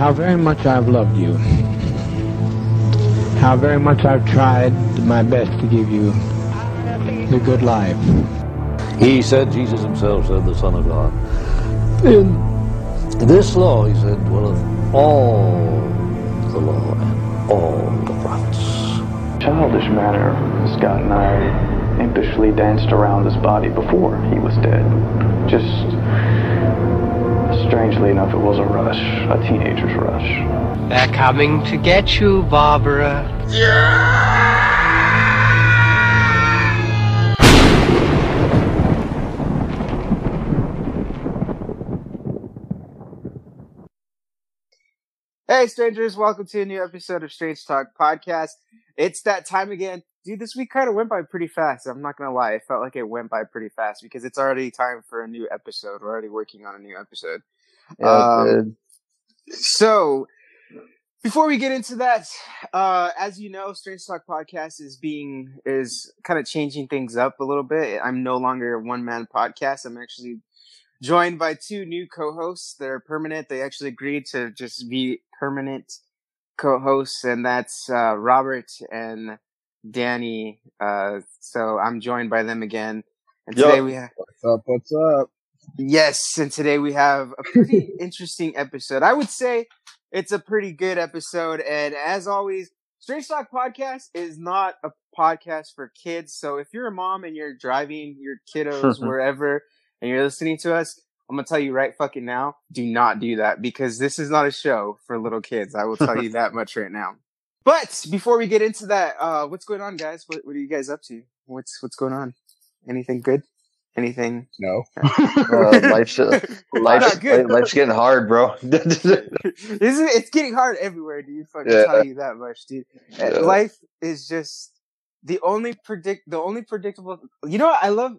how very much I've loved you, how very much I've tried my best to give you the good life. He said, Jesus himself said, the Son of God. In this law, he said, dwelleth all the law and all the prophets. Childish manner, Scott and I impishly danced around his body before he was dead. Just, strangely enough, it was a rush, a teenager's rush. They're coming to get you, Barbara. Yeah! Hey, strangers, welcome to a new episode of Strange Talk Podcast. It's that time again. Dude, this week kind of went by pretty fast. I'm not going to lie. It felt like it went by pretty fast because it's already time for a new episode. We're already working on a new episode. Yeah, Um, So, before we get into that, uh, as you know, Strange Talk Podcast is being, is kind of changing things up a little bit. I'm no longer a one man podcast. I'm actually joined by two new co-hosts that are permanent. They actually agreed to just be permanent co-hosts, and that's uh, Robert and Danny. Uh, so I'm joined by them again. And today we have What's up? What's up? Yes, and today we have a pretty interesting episode. I would say it's a pretty good episode, and as always. Strange Talk Podcast is not a podcast for kids. So if you're a mom and you're driving your kiddos wherever and you're listening to us, I'm gonna tell you right fucking now, do not do that because this is not a show for little kids. I will tell you that much right now. But before we get into that, uh, what's going on, guys? What, what are you guys up to? What's what's going on? Anything good? Anything? No. Uh, life's uh, life's, life's getting hard, bro. this Isn't it, it's getting hard everywhere, dude. Fucking Yeah. tell you that much, dude. Uh, Yeah. Life is just the only predict the only predictable. You know what? I love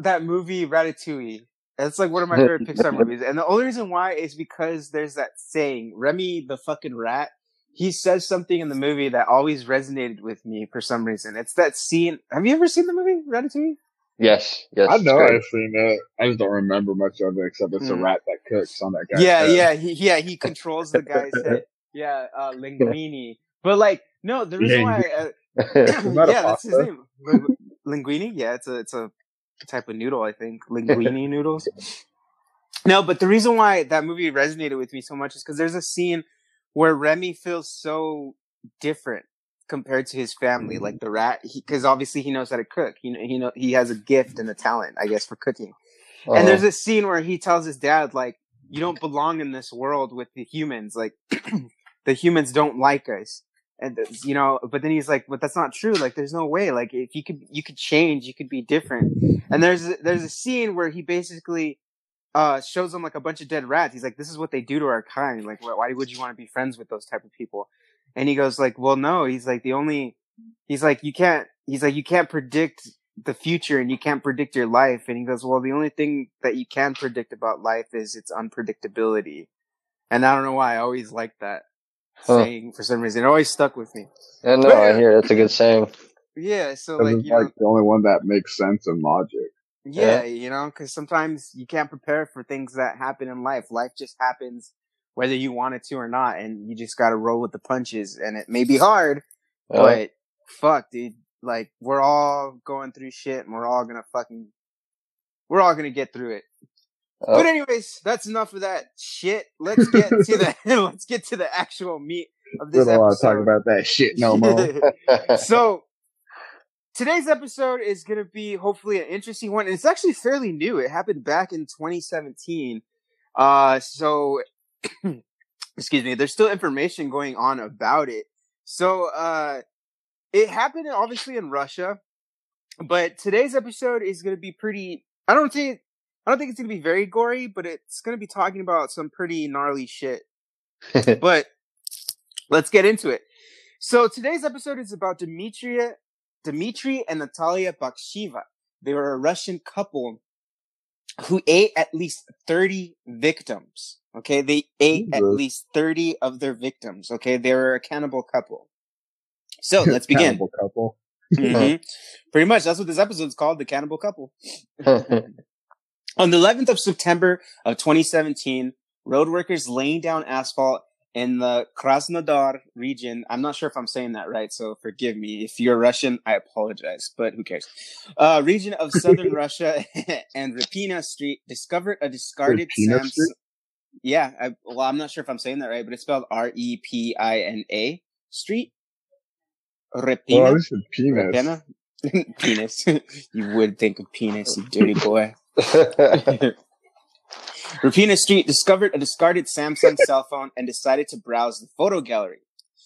that movie Ratatouille. That's like one of my favorite Pixar movies, and the only reason why is because there's that saying, Remy the fucking rat. He says something in the movie that always resonated with me for some reason. It's that scene. Have you ever seen the movie Ratatouille? Yes, yes. I know. I've seen it. I just don't remember much of it except it's a Mm. rat that cooks on that guy. yeah, yeah, he, yeah. He controls the guy's head. Yeah, uh, Linguini. But like, no, the reason why, uh, yeah, that's his name. Ling- Linguini. Yeah, it's a it's a type of noodle, I think. Linguini noodles. No, but the reason why that movie resonated with me so much is because there's a scene where Remy feels so different compared to his family, like the rat, because obviously he knows how to cook. He he know he has a gift and a talent, I guess, for cooking. Uh, And there's a scene where he tells his dad, like, you don't belong in this world with the humans. Like, the humans don't like us. And, you know, but then he's like, but that's not true. Like, there's no way. Like, if you could, you could change, you could be different. And there's, a- there's a scene where he basically, uh, shows them like a bunch of dead rats. He's like, this is what they do to our kind. Like, wh- why would you want to be friends with those type of people? And he goes like, well, no, he's like, the only, he's like, you can't, he's like, you can't predict the future and you can't predict your life. And he goes, well, the only thing that you can predict about life is its unpredictability. And I don't know why I always like that Huh. saying for some reason. It always stuck with me. yeah, no, I hear that's a good saying. Yeah. so like, it's you know, like the only one that makes sense and logic. yeah, you know, cause sometimes you can't prepare for things that happen in life. Life just happens whether you want it to or not. And you just gotta roll with the punches and it may be hard, but fuck, dude. Like, we're all going through shit and we're all gonna fucking, we're all gonna get through it. uh, But anyways, that's enough of that shit. Let's get to the let's get to the actual meat of this. We don't want to talk about that shit no more. so today's episode is going to be hopefully an interesting one. And it's actually fairly new. It happened back in 2017. Uh, so excuse me. There's still information going on about it. So uh, it happened obviously in Russia, but today's episode is going to be pretty. I don't think. I don't think it's going to be very gory, but it's going to be talking about some pretty gnarly shit but let's get into it. So today's episode is about Dmitry, Dmitry and Natalia Bakshiva. They were a Russian couple who ate at least 30 victims. Okay. They ate at least 30 of their victims. Okay. They were a cannibal couple. So let's begin. Cannibal couple. Mhm. Pretty much. That's what this episode's called. The cannibal couple. On the 11th of September of 2017, road workers laying down asphalt in the Krasnodar region. I'm not sure if I'm saying that right, so forgive me. If you're Russian, I apologize, but who cares? Uh, region of southern Russia and Rapina Street discovered a discarded Rapina Samsung. Yeah, I, well, I'm not sure if I'm saying that right, but it's spelled R E P I N A Street. Rapina. Well, at least penis. Rapina? penis. you would think of penis, you dirty boy. Rapina Street discovered a discarded Samsung cell phone and decided to browse the photo gallery.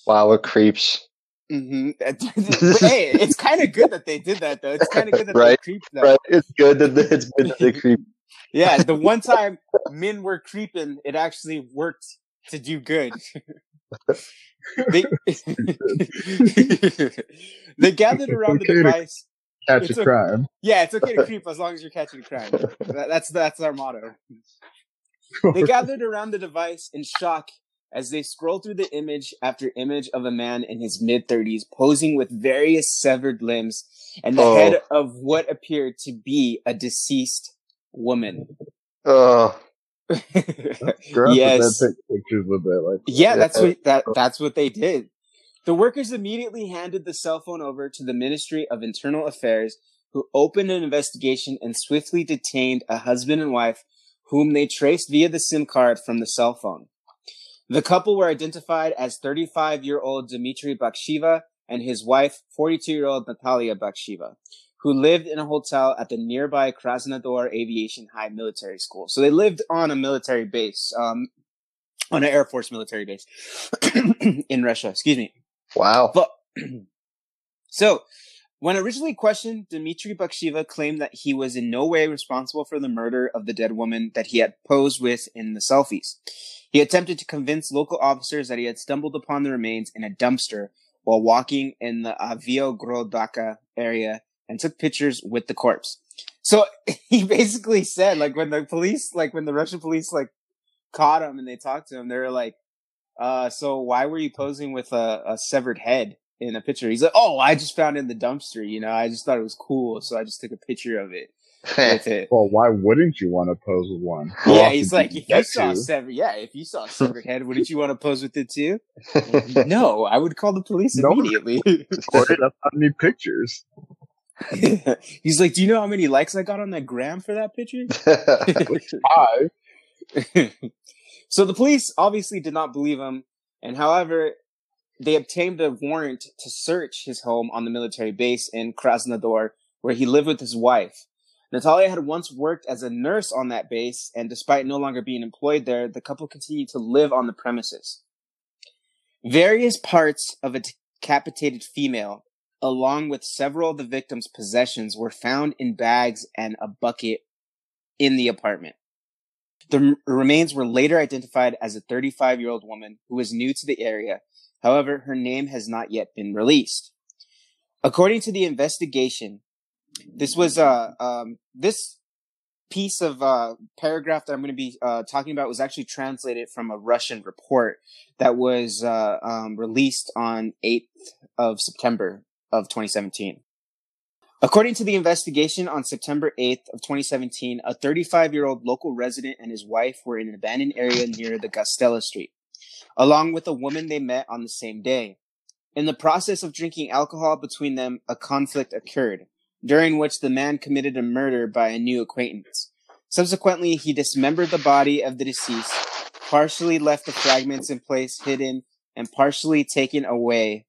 wow, what creeps. hmm hey, it's kind of good that they did that, though. It's kind of good that Right, they creeped them. Right? It's good that they- it's good that they creep. Yeah, the one time men were creeping, it actually worked to do good. they they gathered around the okay to- device. Catch It's a a- crime. Yeah, it's okay to creep as long as you're catching a crime. That- That's that's our motto. They gathered around the device in shock as they scrolled through the image after image of a man in his mid 30s posing with various severed limbs and the Oh. head of what appeared to be a deceased woman. Oh, yes. that pictures with like Yeah, that's what that that's what they did. The workers immediately handed the cell phone over to the Ministry of Internal Affairs, who opened an investigation and swiftly detained a husband and wife whom they traced via the SIM card from the cell phone. The couple were identified as 35-year-old Dmitry Bakshiva and his wife, 42-year-old Natalia Bakshiva, who lived in a hotel at the nearby Krasnodar Aviation High Military School. So they lived on a military base, um, on an Air Force military base in Russia. Excuse me. wow. But so, when originally questioned, Dmitry Bakshiva claimed that he was in no way responsible for the murder of the dead woman that he had posed with in the selfies. He attempted to convince local officers that he had stumbled upon the remains in a dumpster while walking in the Aviogrodaka area and took pictures with the corpse. So he basically said, like, when the police, like, when the Russian police, like, caught him and they talked to him, they were like, uh, so why were you posing with a, a severed head in a picture? He's like, oh, I just found it in the dumpster, you know, I just thought it was cool, so I just took a picture of it. Well, why wouldn't you want to pose with one? How yeah, he's like, you if you saw a to? severed, yeah, if you saw a severed head, wouldn't you want to pose with it too? no, I would call the police No. immediately. Corey, that's not any pictures. he's like, do you know how many likes I got on that gram for that picture? Five. so the police obviously did not believe him, and however, they obtained a warrant to search his home on the military base in Krasnodar, where he lived with his wife. Natalia had once worked as a nurse on that base, and despite no longer being employed there, the couple continued to live on the premises. Various parts of a decapitated female, along with several of the victim's possessions, were found in bags and a bucket in the apartment. The remains were later identified as a 35 year old woman who was new to the area. However, her name has not yet been released. According to the investigation, this was uh, um, this piece of uh, paragraph that I'm going to be uh, talking about was actually translated from a Russian report that was uh, um, released on 8th of September of 2017. According to the investigation on September 8th of 2017, a 35 year old local resident and his wife were in an abandoned area near the Gastella Street, along with a woman they met on the same day. In the process of drinking alcohol between them, a conflict occurred, during which the man committed a murder by a new acquaintance. Subsequently, he dismembered the body of the deceased, partially left the fragments in place hidden, and partially taken away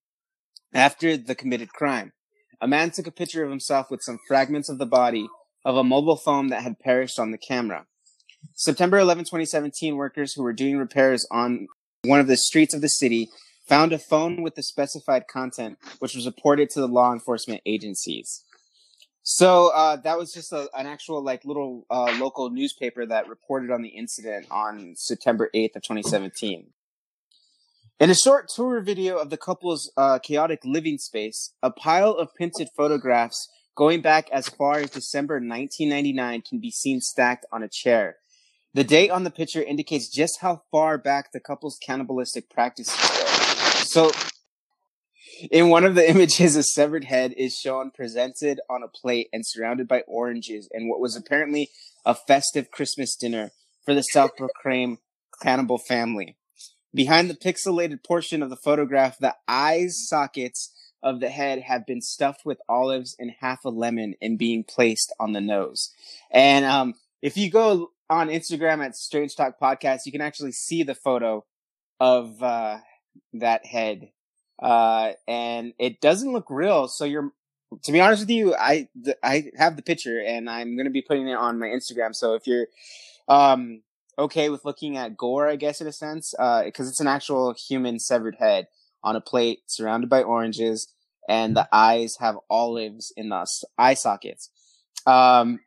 after the committed crime. A man took a picture of himself with some fragments of the body of a mobile phone that had perished on the camera. September 11, 2017, workers who were doing repairs on one of the streets of the city found a phone with the specified content, which was reported to the law enforcement agencies. So uh, that was just a, an actual like little uh, local newspaper that reported on the incident on September 8th of 2017. In a short tour video of the couple's uh, chaotic living space, a pile of printed photographs going back as far as December 1999 can be seen stacked on a chair. The date on the picture indicates just how far back the couple's cannibalistic practices go. So, in one of the images, a severed head is shown presented on a plate and surrounded by oranges and what was apparently a festive Christmas dinner for the self-proclaimed cannibal family. Behind the pixelated portion of the photograph, the eyes sockets of the head have been stuffed with olives and half a lemon and being placed on the nose. And um, if you go on Instagram at Strange Talk Podcast, you can actually see the photo of uh, that head. Uh, and it doesn't look real. So you're, to be honest with you, I, th- I have the picture and I'm going to be putting it on my Instagram. So if you're, um, okay with looking at gore, I guess in a sense, uh, cause it's an actual human severed head on a plate surrounded by oranges and the eyes have olives in the eye sockets. Um,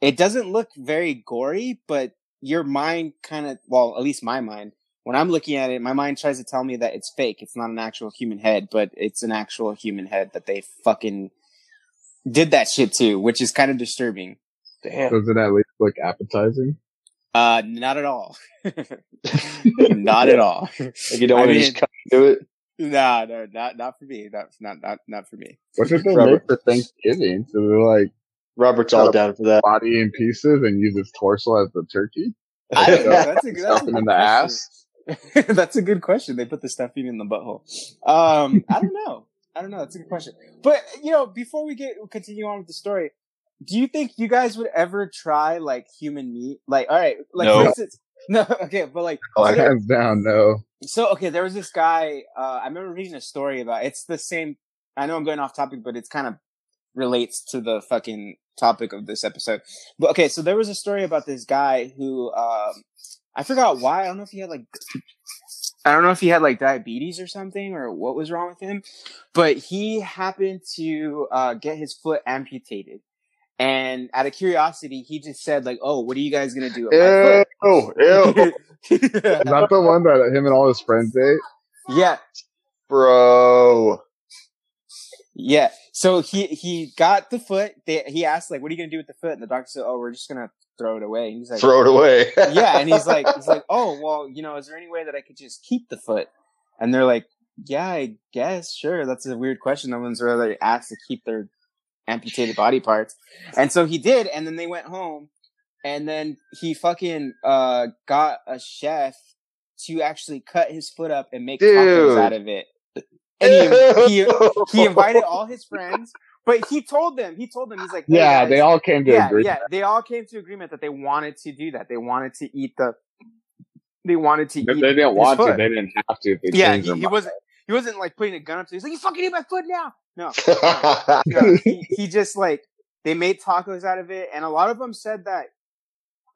it doesn't look very gory, but your mind kind of, well, at least my mind, when I'm looking at it, my mind tries to tell me that it's fake. It's not an actual human head, but it's an actual human head that they fucking did that shit to, which is kind of disturbing. Damn. Does it at least look appetizing? Uh, not at all. not at all. Like you don't I want to mean- just cut into it. No, no, not not for me. Not not not not for me. What did they Robert. make for Thanksgiving? So they're like Robert's all down for that. body in pieces and use its torso as the turkey? I don't know. That's a, that's a Stuffing good in the question. ass? that's a good question. They put the stuffing in the butthole. Um, I don't know. I don't know. That's a good question. But you know, before we get continue on with the story, do you think you guys would ever try like human meat? Like, all right, like No. for instance, no, okay, but like, Oh, so Hands down, no. so okay, there was this guy. Uh, I remember reading a story about. It's the same. I know I'm going off topic, but it's kind of relates to the fucking topic of this episode. But okay, so there was a story about this guy who um, I forgot why. I don't know if he had like. I don't know if he had like diabetes or something or what was wrong with him, but he happened to uh, get his foot amputated. And out of curiosity, he just said like, "Oh, what are you guys gonna do?" Ew, ew, foot?" Is that the one that him and all his friends ate? yeah, bro. Yeah. So he he got the foot. They, he asked like, "What are you gonna do with the foot?" And the doctor said, "Oh, we're just gonna throw it away." He's like, Throw it away. "Yeah." And he's like, "He's like, oh, well, you know, is there any way that I could just keep the foot?" And they're like, "Yeah, I guess, sure." That's a weird question. No one's really asked to keep their amputated body parts. And so he did. And then they went home, and then he fucking uh got a chef to actually cut his foot up and make tacos out of it. And he, he he invited all his friends, but he told them, he told them, he's like, hey, Yeah, guys, they all came to yeah, agree. yeah, they all came to agreement that they wanted to do that. They wanted to eat the, they wanted to They, eat. they didn't his want to. They didn't have to. They yeah, he, he wasn't, he wasn't like putting a gun up to. He's like, you fucking eat my foot now. No, no, he, he just like they made tacos out of it, and a lot of them said that.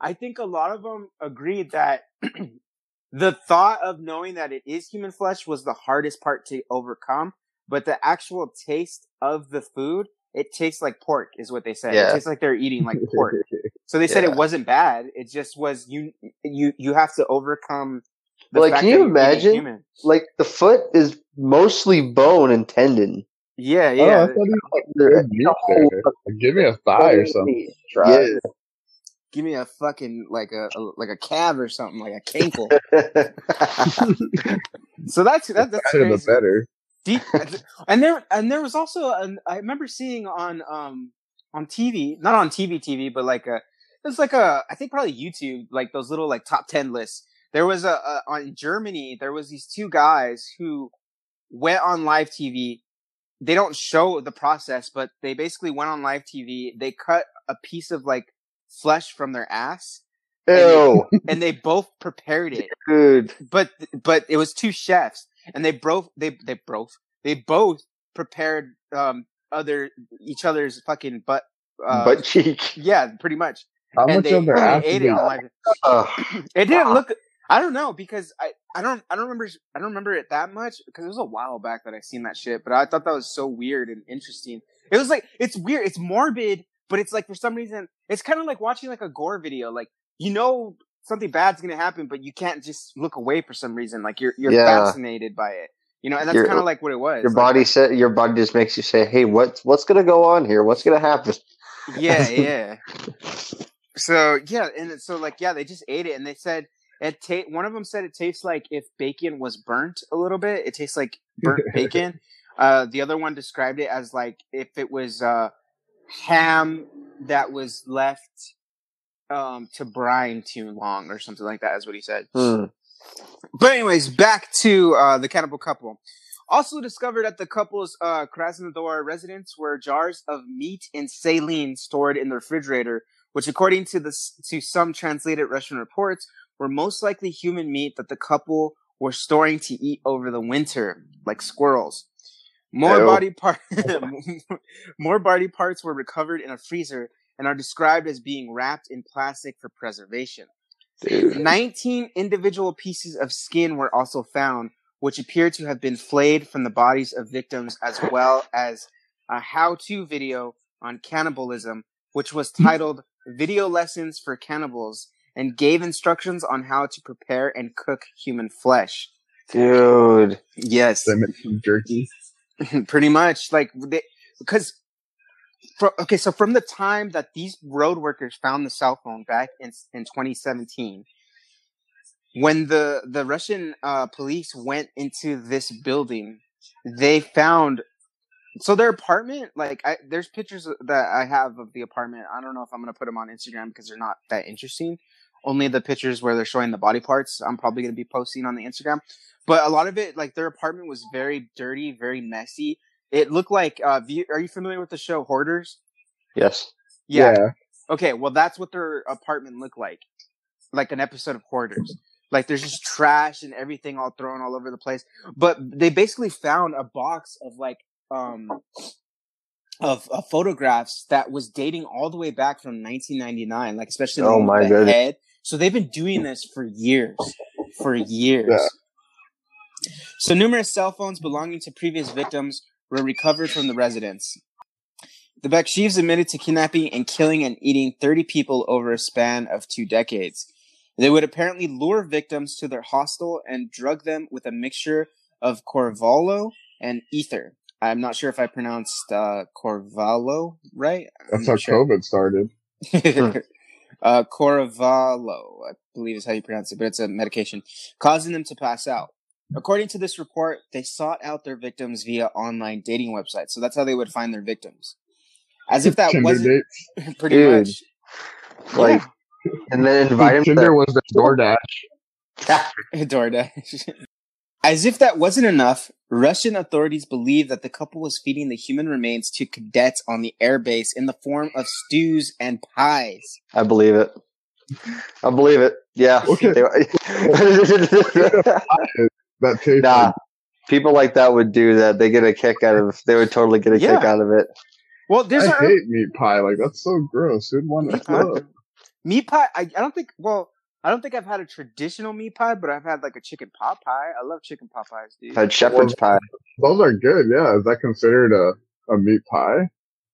I think a lot of them agreed that the thought of knowing that it is human flesh was the hardest part to overcome, but the actual taste of the food, it tastes like pork, is what they said. It tastes like they're eating like pork. So they said Yeah. it wasn't bad. It just was you. You you have to overcome. The Like, can you imagine? Human. like the foot is mostly bone and tendon. Yeah, Oh, yeah. I thought he had there. Like, give me a thigh or something. Try Yeah. Give me a fucking like a, a like a calf or something like a cankle. so that's that, that's Better the crazy. better. Deep, and there and there was also an, I remember seeing on um on TV, not on TV TV, but like a there's like a I think probably YouTube like those little like top ten lists. There was a, a on Germany. There was these two guys who went on live TV. They don't show the process, but they basically went on live TV. They cut a piece of like flesh from their ass, Ew, and they both prepared it dude. but but it was two chefs and they both they they both they both prepared um other each other's fucking butt uh, Butt cheek. yeah pretty much How and much they, of their they ass ate it on in- live. It didn't look i don't know because i i don't i don't remember i don't remember it that much because it was a while back that i seen that shit but i thought that was so weird and interesting it was like it's weird it's morbid but it's like for some reason it's kind of like watching like a gore video like you know something bad's gonna happen but you can't just look away for some reason like you're you're Yeah. fascinated by it you know and that's kind of like what it was Your Like, body said your body just makes you say, "Hey, what's what's gonna go on here? What's gonna happen?" yeah yeah so yeah and so like yeah they just ate it and they said it ta- one of them said it tastes like if bacon was burnt a little bit it tastes like burnt bacon uh the other one described it as like if it was uh ham that was left um, to brine too long or something like that. Is what he said. Hmm. But anyways, back to uh, the cannibal couple. Also discovered at the couple's uh, Krasnodar residence were jars of meat and saline stored in the refrigerator, which, according to the to some translated Russian reports, were most likely human meat that the couple were storing to eat over the winter, like squirrels. More Ew. body part, oh more body parts were recovered in a freezer and are described as being wrapped in plastic for preservation. Dude. 19 individual pieces of skin were also found, which appear to have been flayed from the bodies of victims, as well as a how to video on cannibalism, which was titled Video Lessons for Cannibals and gave instructions on how to prepare and cook human flesh. Dude. Yes, They make some jerky. pretty much. Like, they, because. fro- okay, so from the time that these road workers found the cell phone back in in 2017, when the the Russian uh, police went into this building, they found so their apartment. Like, I, there's pictures that I have of the apartment. I don't know if I'm gonna put them on Instagram because they're not that interesting. Only the pictures where they're showing the body parts. I'm probably gonna be posting on the Instagram. But a lot of it, like their apartment was very dirty, very messy. It looked like. Uh, you- are you familiar with the show Hoarders? Yes. yeah. Okay, well, that's what their apartment looked like, like an episode of Hoarders. Like there's just trash and everything all thrown all over the place. But they basically found a box of like um of, of photographs that was dating all the way back from 1999, like especially the Oh one with my the goodness. head. So they've been doing this for years, for years. Yeah. So numerous cell phones belonging to previous victims were recovered from the residence. The Bakshivs admitted to kidnapping and killing and eating 30 people over a span of two decades. They would apparently lure victims to their hostel and drug them with a mixture of Corvallo and ether. I'm not sure if I pronounced uh, Corvallo right. I'm That's how sure. COVID started. uh, Corvallo, I believe is how you pronounce it, but it's a medication, causing them to pass out. According to this report, they sought out their victims via online dating websites. So that's how they would find their victims. As if that Tinder wasn't dates. pretty Dude. much. Like, and then invite him Tinder to was the DoorDash. DoorDash. As if that wasn't enough, Russian authorities believe that the couple was feeding the human remains to cadets on the airbase in the form of stews and pies. I believe it. I believe it. Yeah. Okay. They- That tastes nah. People like that would do that. They get a kick out of. They would totally get a kick out of it. Well, there's I a hate meat pie. Like that's so gross. Who'd want meat to. Meat pie. I, I don't think. Well, I don't think I've had a traditional meat pie, but I've had like a chicken pot pie. I love chicken pot pies, dude. Had shepherd's pie. Those are good. Yeah. Is that considered a, a meat pie?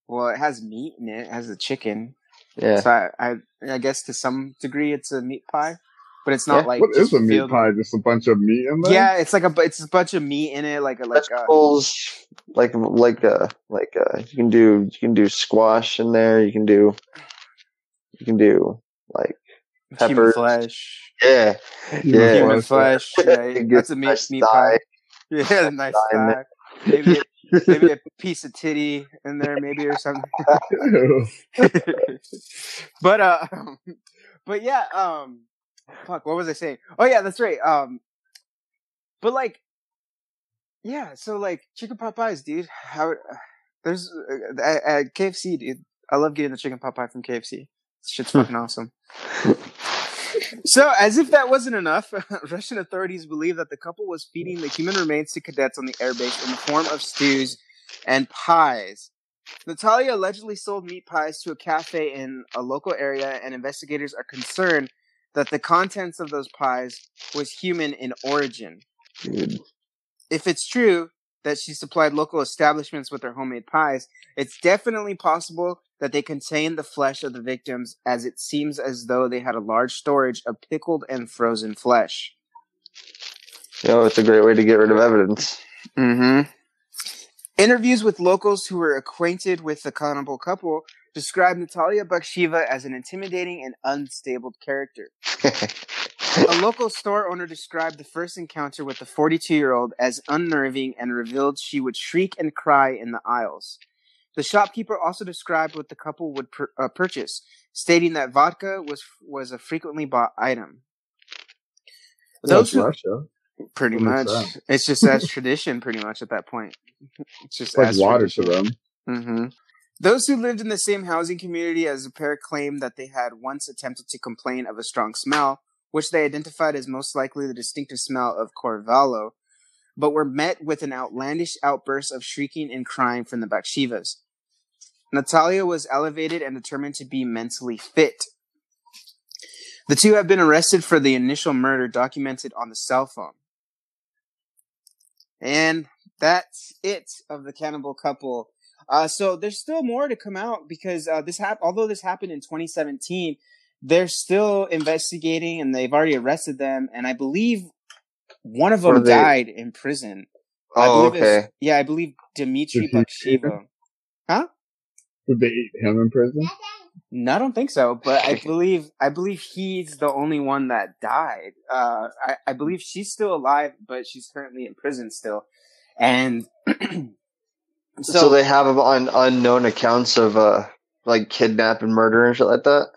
Well, it has meat in it. It has the chicken. Yeah. So I, I, I guess to some degree it's a meat pie, but it's not Yeah. like What is a meat filled- pie? Just a bunch of meat in there? Yeah, it's like a it's a bunch of meat in it, like a like uh, like like uh like uh you can do you can do squash in there. You can do you can do like human flesh. yeah yeah. Human flesh. Yeah, You get that's a meat nice meat pie. Yeah, a nice thigh. Maybe a, maybe a piece of titty in there, maybe or something. But uh, but yeah, um, fuck, what was I saying? Oh yeah, that's right. Um, but like, yeah, so like chicken pot pies, dude. How there's uh, at, at KFC, dude. I love getting the chicken pot pie from KFC. Shit's fucking awesome. So, as if that wasn't enough, Russian authorities believe that the couple was feeding the human remains to cadets on the airbase in the form of stews and pies. Natalia allegedly sold meat pies to a cafe in a local area, and investigators are concerned that the contents of those pies was human in origin. Dude. If it's true that she supplied local establishments with her homemade pies, it's definitely possible that they contained the flesh of the victims, as it seems as though they had a large storage of pickled and frozen flesh. You know, it's a great way to get rid of evidence. Mm-hmm. Interviews with locals who were acquainted with the cannibal couple described Natalia Bakshiva as an intimidating and unstable character. A local store owner described the first encounter with the 42 year old as unnerving and revealed she would shriek and cry in the aisles. The shopkeeper also described what the couple would uh, purchase stating that vodka was was a frequently bought item. Those who, Russia. pretty What much, it's just as tradition, pretty much at that point. It's just It's like water to tradition. them. hmm Those who lived in the same housing community as the pair claimed that they had once attempted to complain of a strong smell, which they identified as most likely the distinctive smell of Corvallo, but were met with an outlandish outburst of shrieking and crying from the Bakshivas. Natalia was elevated and determined to be mentally fit. The two have been arrested for the initial murder documented on the cell phone. And that's it of the cannibal couple. Uh, so there's still more to come out because uh, this hap- although this happened in 2017, they're still investigating and they've already arrested them. And I believe one of them they- died in prison. Oh, believe it was- okay. yeah, I believe Dmitry Did Huh? Did they eat him in prison? No, I don't think so. But I believe I believe he's the only one that died. Uh, I, I believe she's still alive, but she's currently in prison still. And So, so, they have on unknown accounts of uh like kidnap and murder and shit like that.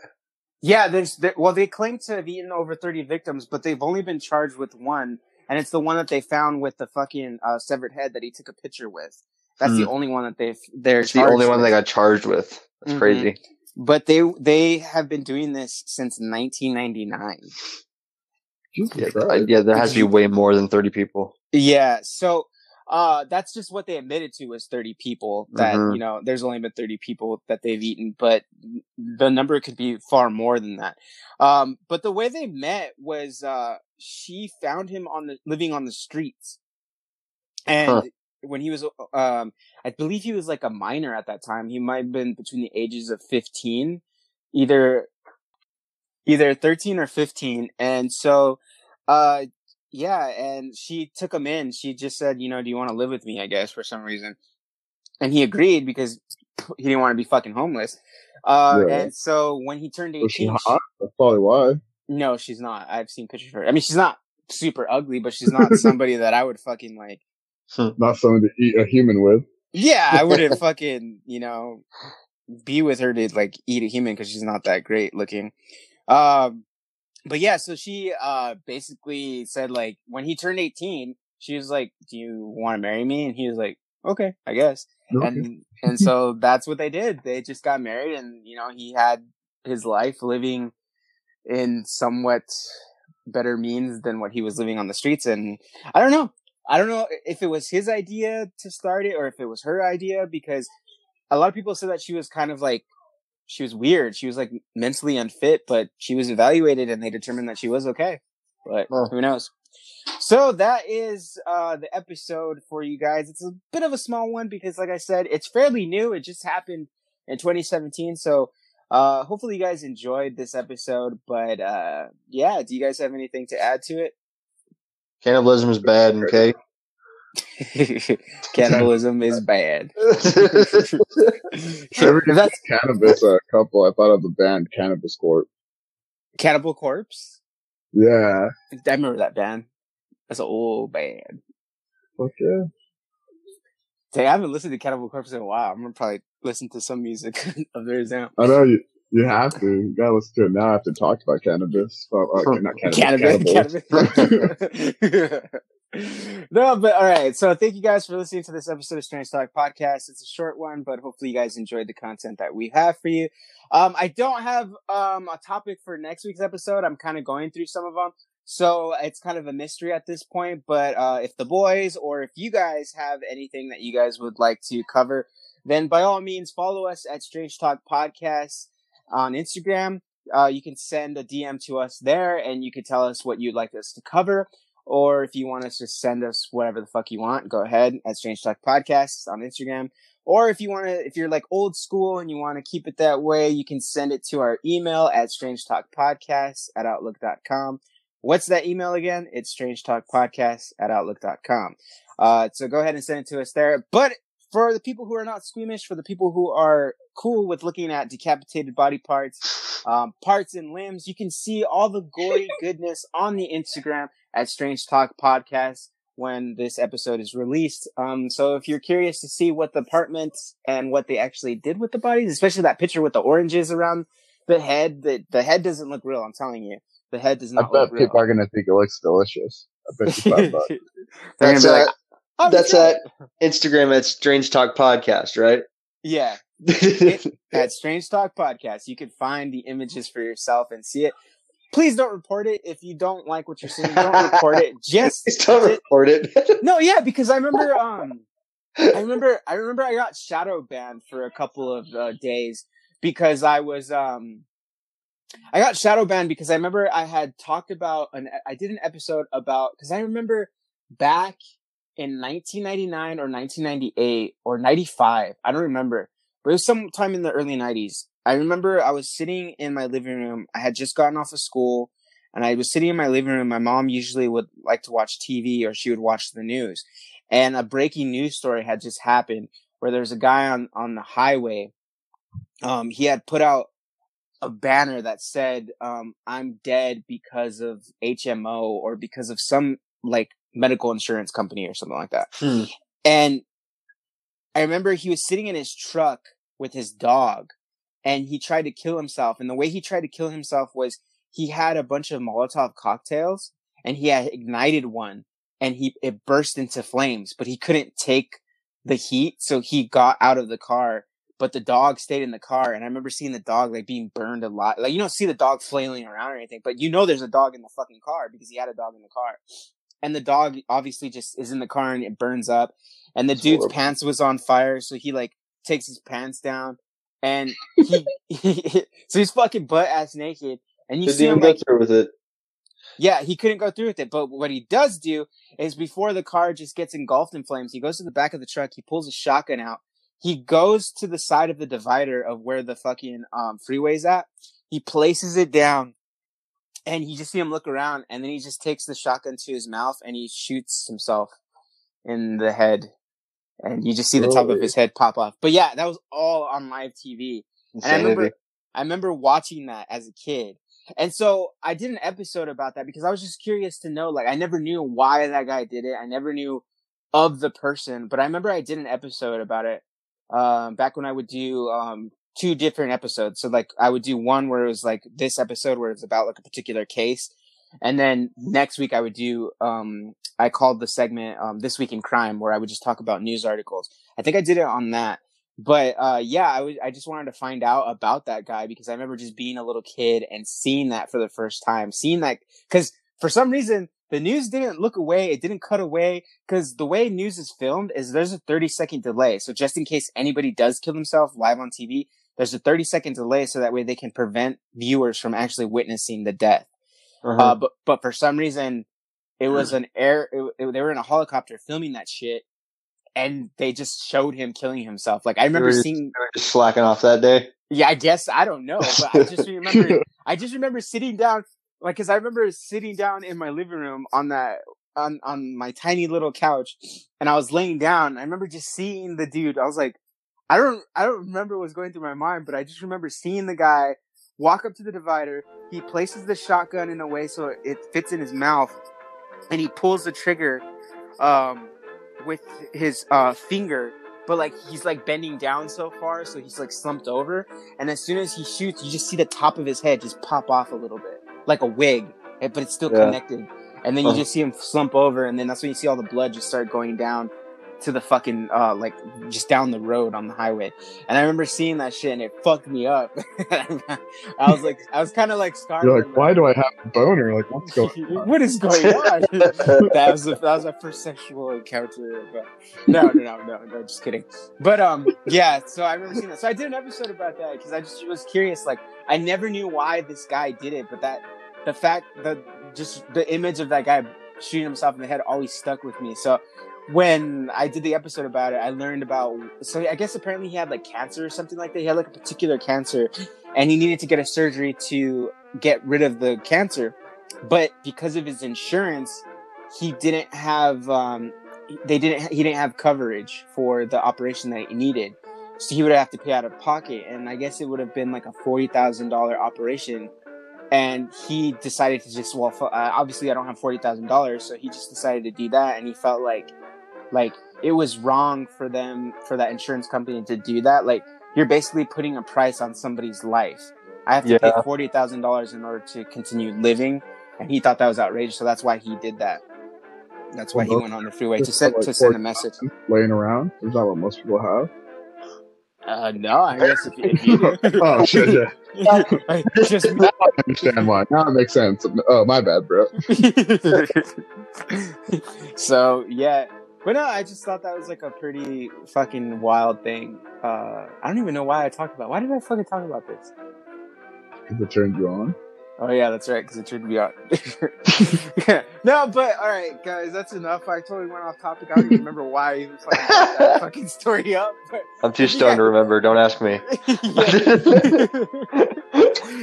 yeah, there's there, well, they claim to have eaten over thirty victims, but they've only been charged with one, and it's the one that they found with the fucking uh, severed head that he took a picture with. That's the only one that they've they're It's the charged only one with. they got charged with. That's Mhm. crazy. But they they have been doing this since 1999. Yeah, Christ. Yeah, there has to be way more than thirty people. Yeah, so uh that's just what they admitted to was 30 people that, Mhm. you know, there's only been 30 people that they've eaten, but the number could be far more than that. Um but the way they met was uh she found him on the living on the streets. And Huh. when he was um I believe he was like a minor at that time. He might have been between the ages of 15, either either 13 or 15. And so uh yeah, and she took him in. She just said, you know, do you want to live with me? I guess for some reason, and he agreed because he didn't want to be fucking homeless. Uh, Yeah. and so when he turned Was she eighteen, hot? That's probably why. No, she's not. I've seen pictures of her. I mean, she's not super ugly, but she's not somebody that I would fucking like. Not someone to eat a human with. Yeah, I wouldn't fucking, you know, be with her to like eat a human because she's not that great looking. Um, but yeah, so she uh basically said like when he turned 18, she was like, "Do you want to marry me?" And he was like, "Okay, I guess." Okay. And and so that's what they did. They just got married, and you know he had his life living in somewhat better means than what he was living on the streets. And I don't know. I don't know if it was his idea to start it or if it was her idea because a lot of people said that she was kind of like she was weird. She was like mentally unfit, but she was evaluated and they determined that she was okay. But Oh. who knows? So that is uh the episode for you guys. It's a bit of a small one because like I said, it's fairly new. It just happened in 2017. So uh hopefully you guys enjoyed this episode. But uh yeah, do you guys have anything to add to it? Cannibalism is bad, okay? Cannibalism is bad. Every That's cannabis a couple, I thought of the band Cannabis Corp. Cannibal Corpse. Yeah. I remember that band. That's an old band. Fuck yeah. Dang, I haven't listened to Cannibal Corpse in a while. I'm gonna probably listen to some music of theirs now. I know you. You have to. You gotta listen to it now after talk about cannabis. Uh, uh, not cannabis. Cannabis, cannabis. no, but all right. So thank you guys for listening to this episode of Strange Talk Podcast. It's a short one, but hopefully you guys enjoyed the content that we have for you. Um, I don't have um a topic for next week's episode. I'm kind of going through some of them. So it's kind of a mystery at this point, but uh, if the boys or if you guys have anything that you guys would like to cover, then by all means follow us at Strange Talk Podcast on Instagram. Uh, you can send a DM to us there and you can tell us what you'd like us to cover. Or if you want us to send us whatever the fuck you want, go ahead at Strange Talk Podcasts on Instagram. Or if you want to, if you're like old school and you want to keep it that way, you can send it to our email at Strange Talk Podcasts at Outlook.com. What's that email again? It's Strange Talk podcast at Outlook.com. Uh, so go ahead and send it to us there. But for the people who are not squeamish, for the people who are cool with looking at decapitated body parts, um, parts and limbs, you can see all the gory goodness on the Instagram at Strange Talk Podcast when this episode is released. Um, so if you're curious to see what the apartments and what they actually did with the bodies, especially that picture with the oranges around the head, the the head doesn't look real. I'm telling you, the head does not. I bet look real. people are gonna think it looks delicious. I bet you five bucks. That's be like, "Oh, that's sure." at Instagram at Strange Talk Podcast, right? Yeah, at Strange Talk Podcast, you can find the images for yourself and see it. Please don't report it if you don't like what you're seeing. Don't report it. Just Just don't ju- record it. no, yeah, because I remember, um, I remember, I remember, I got shadow banned for a couple of uh, days because I was, um, I got shadow banned because I remember I had talked about an, I did an episode about because I remember back in 1999 or 1998 or 95, I don't remember, but it was sometime in the early 90s. I remember I was sitting in my living room. I had just gotten off of school and I was sitting in my living room. My mom usually would like to watch TV or she would watch the news. And a breaking news story had just happened where there's a guy on, on the highway. Um, he had put out a banner that said, um, I'm dead because of HMO or because of some like medical insurance company or something like that. Hmm. And I remember he was sitting in his truck with his dog and he tried to kill himself. And the way he tried to kill himself was he had a bunch of Molotov cocktails and he had ignited one and he, it burst into flames, but he couldn't take the heat. So he got out of the car, but the dog stayed in the car. And I remember seeing the dog like being burned a lot. Like you don't see the dog flailing around or anything, but you know there's a dog in the fucking car because he had a dog in the car. And the dog obviously just is in the car and it burns up. And the dude's horrible. pants was on fire, so he like takes his pants down and he, so he's fucking butt ass naked. And you Didn't see him go like through with it. yeah, he couldn't go through with it. But what he does do is before the car just gets engulfed in flames, he goes to the back of the truck, he pulls a shotgun out, he goes to the side of the divider of where the fucking um freeway's at, he places it down, and you just see him look around, and then he just takes the shotgun to his mouth and he shoots himself in the head. And you just see the top of his head pop off. But yeah, that was all on live TV. And I remember, I remember watching that as a kid. And so I did an episode about that because I was just curious to know, like, I never knew why that guy did it. I never knew of the person, but I remember I did an episode about it, um, back when I would do, um, two different episodes. So like I would do one where it was like this episode where it's about like a particular case. And then next week I would do, um, I called the segment, um, This Week in Crime where I would just talk about news articles. I think I did it on that. But, uh, yeah, I was, I just wanted to find out about that guy because I remember just being a little kid and seeing that for the first time, seeing that, cause for some reason the news didn't look away. It didn't cut away because the way news is filmed is there's a 30 second delay. So just in case anybody does kill themselves live on TV, there's a 30 second delay so that way they can prevent viewers from actually witnessing the death. Uh-huh. Uh, but, but for some reason, it was an air, it, it- they were in a helicopter filming that shit and they just showed him killing himself. Like I remember just- seeing, Just slacking off that day. yeah, I guess, I don't know, but I just remember, I just remember sitting down, like, cause I remember sitting down in my living room on that, on, on my tiny little couch and I was laying down. I remember just seeing the dude. I was like, I don't, I don't remember what was going through my mind, but I just remember seeing the guy walk up to the divider. He places the shotgun in a way so it fits in his mouth and he pulls the trigger, um, with his, uh, finger. But like he's like bending down so far, so he's like slumped over. And as soon as he shoots, you just see the top of his head just pop off a little bit, like a wig, eh, but it's still Yeah. connected. And then you Uh-huh. just see him slump over, and then that's when you see all the blood just start going down to the fucking uh like just down the road on the highway. And I remember seeing that shit, and it fucked me up. I was like, I was kind of like scarred. You're like, why do I have a boner? Like, what's going that. what is going on? that was a, that was my first sexual encounter. But no, no, no, no, no, just kidding. But um, yeah. So I remember seeing that. So I did an episode about that because I just was curious. Like, I never knew why this guy did it, but that the fact that just the image of that guy shooting himself in the head always stuck with me. So when I did the episode about it, I learned about. So I guess apparently he had like cancer or something like that. He had like a particular cancer, and he needed to get a surgery to get rid of the cancer. But because of his insurance, he didn't have. Um, they didn't. He didn't have coverage for the operation that he needed. So he would have to pay out of pocket, and I guess it would have been like a forty thousand dollar operation. And he decided to just well, uh, obviously I don't have forty thousand dollars, so he just decided to do that, and he felt like, like it was wrong for them for that insurance company to do that. Like you're basically putting a price on somebody's life, I have to Yeah. pay forty thousand dollars in order to continue living, and he thought that was outrageous. So that's why he did that. That's why he went on the freeway to send like to send a message. laying around. Is that what most people have? Uh, no, I guess if you, if you do. oh shit! Yeah. just Now I understand why. Now it makes sense. Oh, my bad, bro. so yeah, but no, I just thought that was like a pretty fucking wild thing. Uh, I don't even know why I talked about. Why did I fucking talk about this? Because it turned you on. Oh yeah, that's right. Because it turned me on. yeah. No, but all right, guys, that's enough. I totally went off topic. I don't even remember why I even fucking brought that fucking story up. But I'm too stoned to remember. Don't ask me.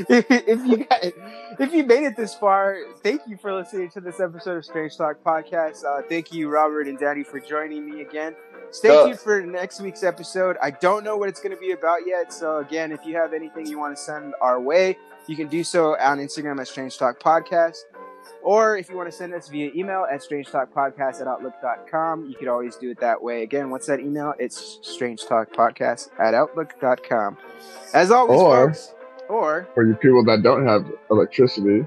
if you got, if you made it this far, thank you for listening to this episode of Strange Talk Podcast. Uh, thank you, Robert and Danny, for joining me again. Stay tuned for next week's episode. I don't know what it's going to be about yet. So again, if you have anything you want to send our way, you can do so on Instagram at Strange Talk Podcast. Or if you want to send us via email at strangetalkpodcast at outlook.com, you could always do it that way. Again, what's that email? It's strangetalkpodcast at outlook.com. As always, Or- folks, or For you people that don't have electricity,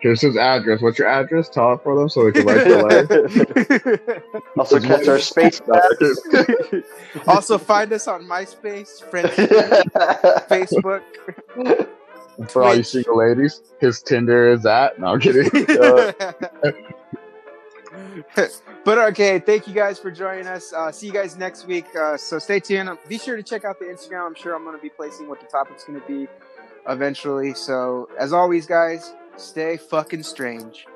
here's his address. What's your address? Tell it for them so they can write the letter. also catch our space also find us on MySpace, Friendster, Facebook. For all you single ladies, his Tinder is at. No, I'm kidding. but okay, thank you guys for joining us. Uh, see you guys next week. Uh, so stay tuned. Be sure to check out the Instagram. I'm sure I'm going to be placing what the topic's going to be eventually. So as always, guys, stay fucking strange.